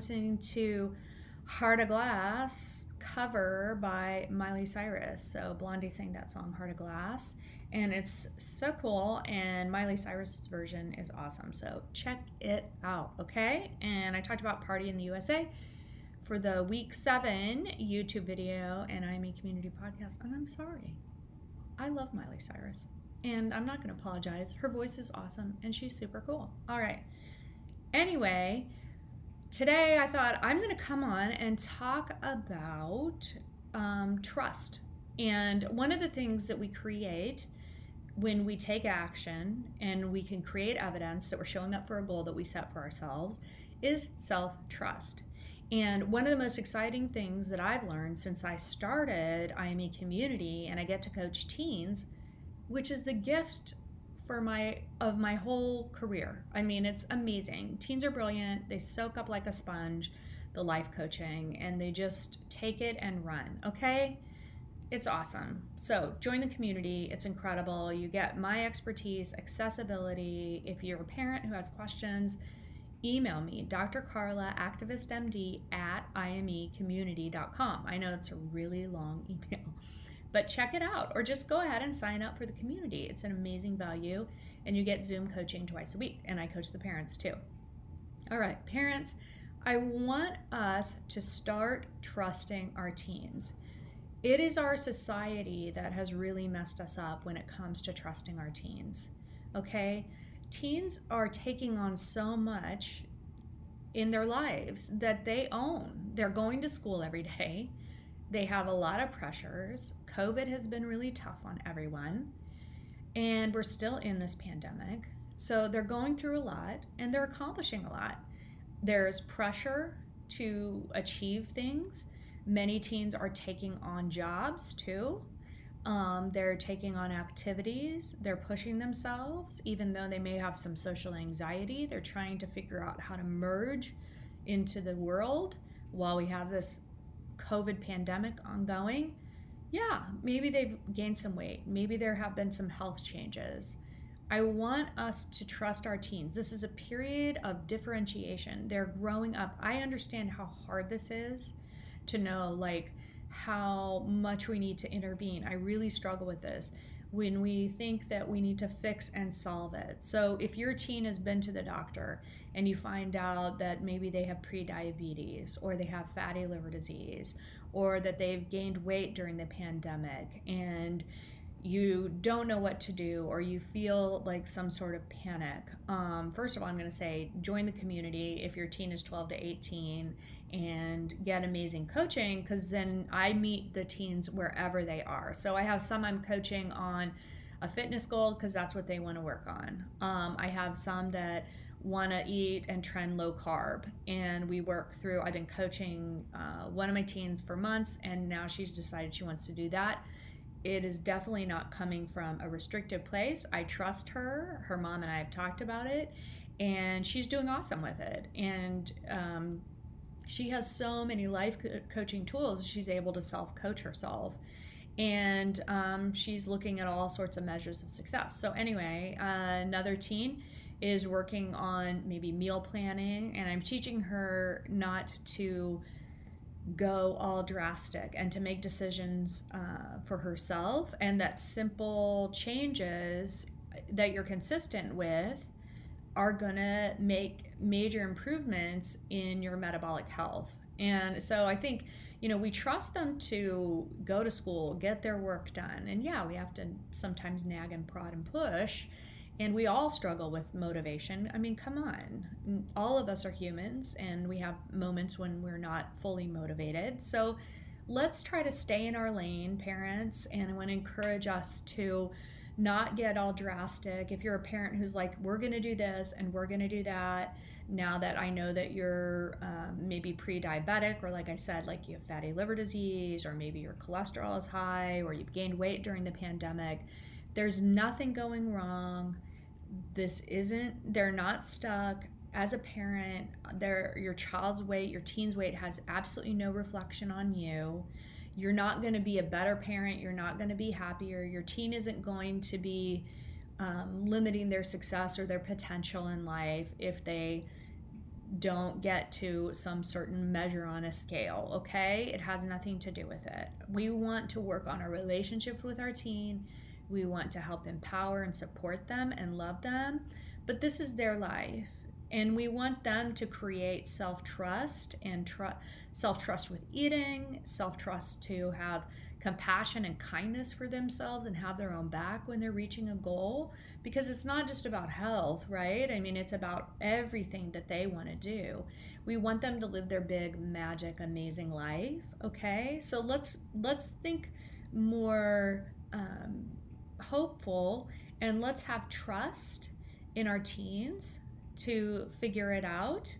Listening to Heart of Glass cover by Miley Cyrus. So Blondie sang that song Heart of Glass, and it's so cool. And Miley Cyrus's version is awesome. So check it out, okay? And I talked about Party in the USA for the week seven YouTube video and IME Community podcast. And I'm sorry, I love Miley Cyrus. And I'm not going to apologize. Her voice is awesome and she's super cool. All right. Anyway, today I thought I'm going to come on and talk about um, trust. And one of the things that we create when we take action and we can create evidence that we're showing up for a goal that we set for ourselves is self trust. And one of the most exciting things that I've learned since I started IME Community and I get to coach teens, which is the gift for my of my whole career. I mean, it's amazing. Teens are brilliant. They soak up like a sponge the life coaching and they just take it and run, okay? It's awesome. So, join the community. It's incredible. You get my expertise, accessibility. If you're a parent who has questions, email me, Dr. Carla, activistmd at imecommunity.com. I know it's a really long email, but check it out or just go ahead and sign up for the community. It's an amazing value, and you get Zoom coaching twice a week, and I coach the parents too. All right, parents, I want us to start trusting our teens. It is our society that has really messed us up when it comes to trusting our teens. Okay? Teens are taking on so much in their lives that they own. They're going to school every day. They have a lot of pressures. COVID has been really tough on everyone. And we're still in this pandemic. So they're going through a lot and they're accomplishing a lot. There's pressure to achieve things. Many teens are taking on jobs too. Um, they're taking on activities. They're pushing themselves, even though they may have some social anxiety. They're trying to figure out how to merge into the world while we have this COVID pandemic ongoing. Yeah, maybe they've gained some weight. Maybe there have been some health changes. I want us to trust our teens. This is a period of differentiation. They're growing up. I understand how hard this is to know, like, how much we need to intervene. I really struggle with this when we think that we need to fix and solve it. So, if your teen has been to the doctor and you find out that maybe they have prediabetes or they have fatty liver disease or that they've gained weight during the pandemic and you don't know what to do or you feel like some sort of panic, um, first of all, I'm going to say join the community if your teen is 12 to 18 and get amazing coaching because then I meet the teens wherever they are. So I have some I'm coaching on a fitness goal because that's what they want to work on. Um, I have some that want to eat and trend low carb and we work through i've been coaching uh, one of my teens for months and now she's decided she wants to do that it is definitely not coming from a restrictive place. I trust her. Her mom and I have talked about it, and she's doing awesome with it. And um, she has so many life co- coaching tools. She's able to self coach herself. And um, she's looking at all sorts of measures of success. So, anyway, uh, another teen is working on maybe meal planning, and I'm teaching her not to go all drastic and to make decisions uh, for herself and that simple changes that you're consistent with are to make major improvements in your metabolic health. And so i think you know we trust them to go to school get their work done and yeah we have to sometimes nag and prod and push And we all struggle with motivation. I mean, come on. All of us are humans and we have moments when we're not fully motivated. So let's try to stay in our lane, parents, and I want to encourage us to not get all drastic. If you're a parent who's like, we're going to do this and we're going to do that, now that I know that you're um, maybe pre diabetic, or like I said, like you have fatty liver disease, or maybe your cholesterol is high, or you've gained weight during the pandemic, there's nothing going wrong. This isn't, they're not stuck. As a parent, their your child's weight, your teen's weight has absolutely no reflection on you. You're not going to be a better parent you're not going to be happier your teen isn't going to be um, limiting their success or their potential in life if they don't get to some certain measure on a scale okay? It has nothing to do with it. We want to work on our relationship with our teen we want to help empower and support them and love them but this is their life. And we want them to create self-trust and tr- self-trust with eating self-trust to have compassion and kindness for themselves and have their own back when they're reaching a goal because it's not just about health right? I mean it's about everything that they want to do. We want them to live their big magic amazing life okay? So let's let's think more um, hopeful and let's have trust in our teens to figure it out.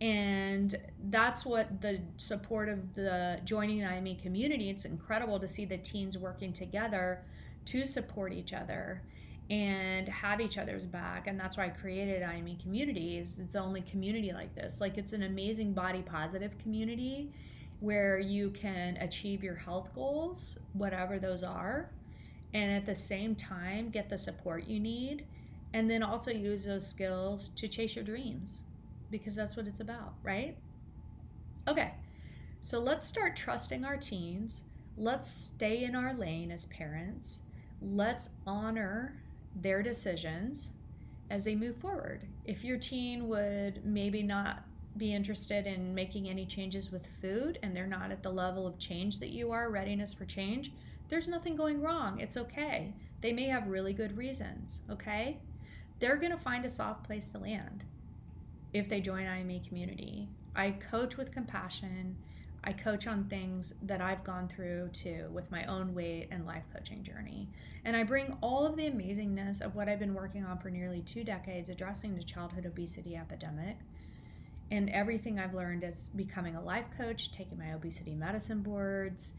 And that's what the support of the joining IME community it's incredible to see the teens working together to support each other and have each other's back and that's why i created IME communities. It's the only community like this. Like it's an amazing body positive community where you can achieve your health goals whatever those are and at the same time get the support you need and then also use those skills to chase your dreams because that's what it's about, right? Okay, so let's start trusting our teens. Let's stay in our lane as parents. Let's honor their decisions as they move forward. If your teen would maybe not be interested in making any changes with food and they're not at the level of change that you are, readiness for change, there's nothing going wrong. It's okay. They may have really good reasons, okay? they're going to find a soft place to land if they join IME community. I coach with compassion. I coach on things that I've gone through too with my own weight and life coaching journey. And I bring all of the amazingness of what I've been working on for nearly two decades addressing the childhood obesity epidemic and everything I've learned as becoming a life coach, taking my obesity medicine boards,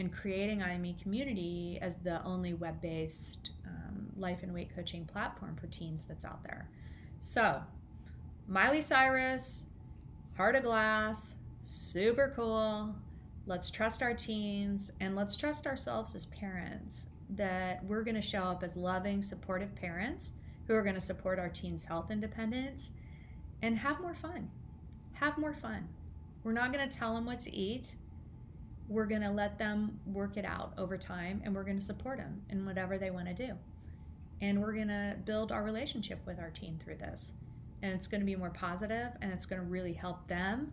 and creating IME community as the only web based um, life and weight coaching platform for teens that's out there. So, Miley Cyrus, Heart of Glass, super cool. Let's trust our teens and let's trust ourselves as parents that we're going to show up as loving, supportive parents who are going to support our teens' health independence and have more fun. Have more fun. We're not going to tell them what to eat we're going to let them work it out over time and we're going to support them in whatever they want to do. And we're going to build our relationship with our teen through this. And it's going to be more positive and it's going to really help them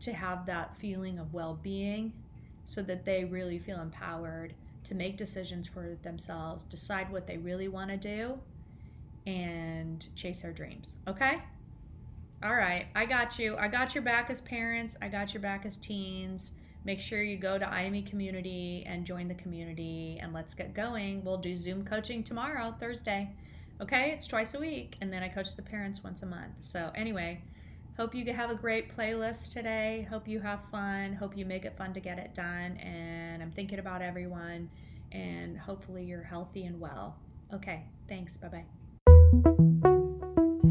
to have that feeling of well being so that they really feel empowered to make decisions for themselves, decide what they really want to do, and chase their dreams. Okay? All right, I got you. I got your back as parents, I got your back as teens make sure you go to IME community and join the community and let's get going. We'll do Zoom coaching tomorrow, Thursday. Okay, it's twice a week, and then I coach the parents once a month. So, anyway, hope you have a great playlist today. Hope you have fun. Hope you make it fun to get it done. And I'm thinking about everyone, and hopefully, you're healthy and well. Okay, thanks. Bye bye.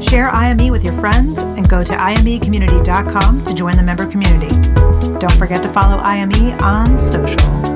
Share IME with your friends and go to imecommunity.com to join the member community. Don't forget to follow IME on social.